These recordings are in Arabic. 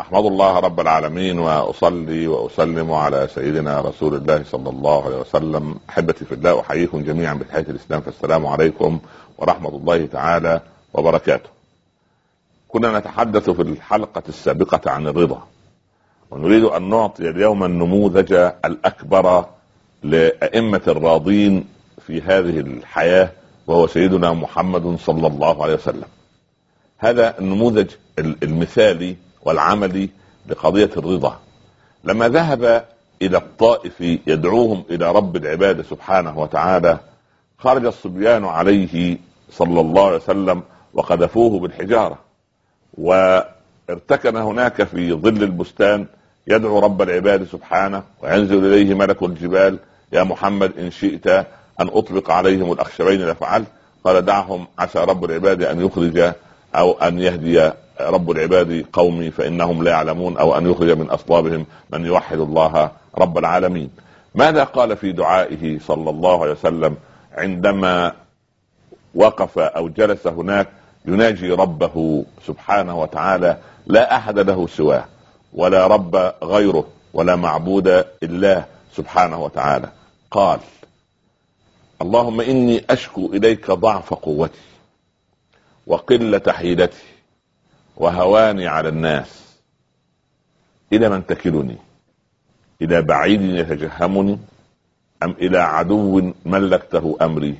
أحمد الله رب العالمين وأصلي وأسلم على سيدنا رسول الله صلى الله عليه وسلم أحبتي في الله أحييكم جميعا بتحيه الإسلام فالسلام عليكم ورحمة الله تعالى وبركاته. كنا نتحدث في الحلقة السابقة عن الرضا ونريد أن نعطي اليوم النموذج الأكبر لأئمة الراضين في هذه الحياة وهو سيدنا محمد صلى الله عليه وسلم. هذا النموذج المثالي والعملي لقضية الرضا. لما ذهب إلى الطائف يدعوهم إلى رب العباد سبحانه وتعالى خرج الصبيان عليه صلى الله عليه وسلم وقذفوه بالحجارة. وارتكن هناك في ظل البستان يدعو رب العباد سبحانه وينزل إليه ملك الجبال يا محمد إن شئت أن أطلق عليهم الأخشبين لفعلت. قال دعهم عسى رب العباد أن يخرج أو أن يهدي رب العباد قومي فإنهم لا يعلمون أو أن يخرج من أصلابهم من يوحد الله رب العالمين. ماذا قال في دعائه صلى الله عليه وسلم عندما وقف أو جلس هناك يناجي ربه سبحانه وتعالى لا أحد له سواه ولا رب غيره ولا معبود إلا سبحانه وتعالى. قال اللهم إني أشكو إليك ضعف قوتي وقلة حيلتي. وهواني على الناس إلى من تكلني؟ إلى بعيد يتجهمني؟ أم إلى عدو ملكته أمري؟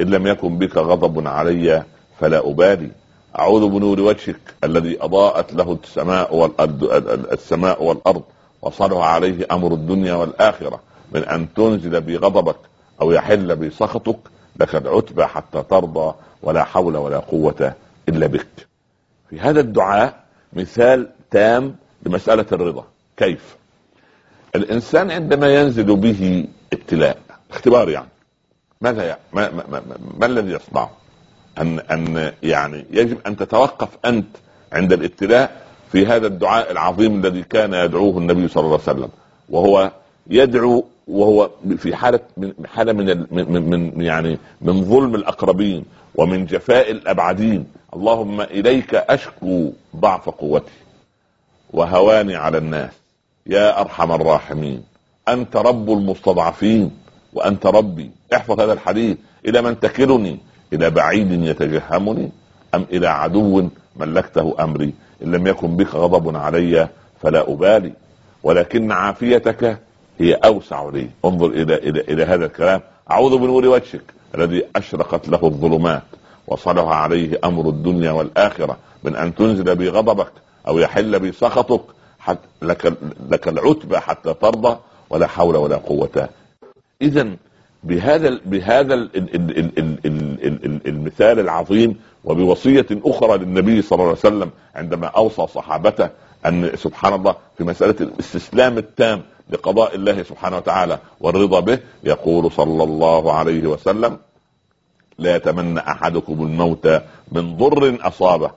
إن لم يكن بك غضب علي فلا أبالي. أعوذ بنور وجهك الذي أضاءت له السماء والارض السماء والأرض وصلح عليه أمر الدنيا والآخرة. من أن تنزل بي غضبك أو يحل بي سخطك لك العتبى حتى ترضى ولا حول ولا قوة إلا بك. في هذا الدعاء مثال تام لمسألة الرضا. كيف؟ الإنسان عندما ينزل به ابتلاء اختبار يعني ماذا يعني ما, ما, ما, ما الذي يصنعه؟ ان أن يعني يجب أن تتوقف أنت عند الابتلاء في هذا الدعاء العظيم الذي كان يدعوه النبي صلى الله عليه وسلم وهو يدعو وهو في حالة من حالة من من, من يعني من ظلم الأقربين ومن جفاء الأبعدين. اللهم إليك أشكو ضعف قوتي وهواني على الناس. يا أرحم الراحمين. أنت رب المستضعفين وأنت ربي. احفظ هذا الحديث. إلى من تكلني؟ إلى بعيد يتجهمني؟ أم إلى عدو ملكته أمري؟ إن لم يكن بك غضب علي فلا أبالي. ولكن عافيتك هي اوسع لي انظر إلى إلى إلى هذا الكلام اعوذ بنور وجهك الذي اشرقت له الظلمات وصلح عليه أمر الدنيا والاخره من ان تنزل بي غضبك أو يحل بي سخطك حتى لك لك العتبى حتى ترضى ولا حول ولا قوه اذا بهذا بهذا المثال العظيم وبوصيه أخرى للنبي صلى الله عليه وسلم عندما اوصى صحابته ان سبحان الله في مساله الاستسلام التام لقضاء الله سبحانه وتعالى والرضا به يقول صلى الله عليه وسلم لا يتمنى أحدكم الموت من ضر أصابه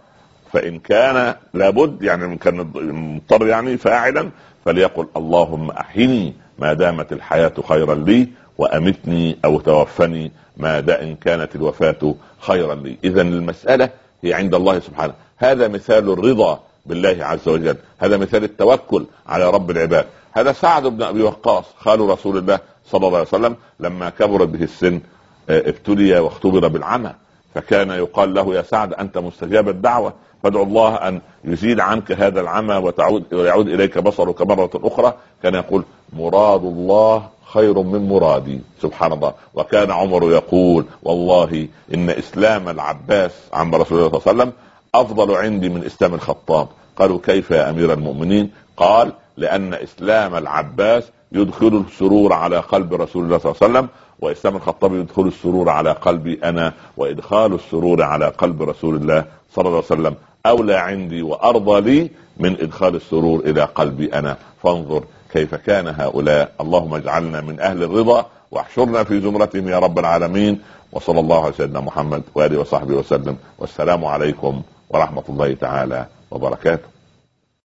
فإن كان لابد يعني كان مضطر يعني فاعلا فليقل اللهم أحيني ما دامت الحياة خيرا لي وأمتني أو توفني ما دا إن كانت الوفاة خيرا لي. اذا المسألة هي عند الله سبحانه. هذا مثال الرضا بالله عز وجل. هذا مثال التوكل على رب العباد. هذا سعد بن أبي وقاص خال رسول الله صلى الله عليه وسلم لما كبرت به السن آه، ابتلي واختبر بالعمى فكان يقال له يا سعد أنت مستجاب الدعوة فادعو الله أن يزيل عنك هذا العمى وتعود ويعود إليك بصرك مرة أخرى. كان يقول مراد الله خير من مرادي. سبحان الله. وكان عمر يقول والله إن إسلام العباس عم رسول الله صلى الله عليه وسلم أفضل عندي من إسلام الخطاب. قالوا كيف يا أمير المؤمنين؟ قال لأن إسلام العباس يدخل السرور على قلب رسول الله صلى الله عليه وسلم وإسلام الخطاب يدخل السرور على قلبي أنا وإدخال السرور على قلب رسول الله صلى الله عليه وسلم. أولى عندي وأرضى لي من إدخال السرور إلى قلبي أنا. فانظر كيف كان هؤلاء. اللهم اجعلنا من أهل الرضا واحشرنا في زمرتهم يا رب العالمين. وصلى الله على سيدنا محمد وآله وصحبه وسلم. والسلام عليكم ورحمة الله تعالى وبركاته.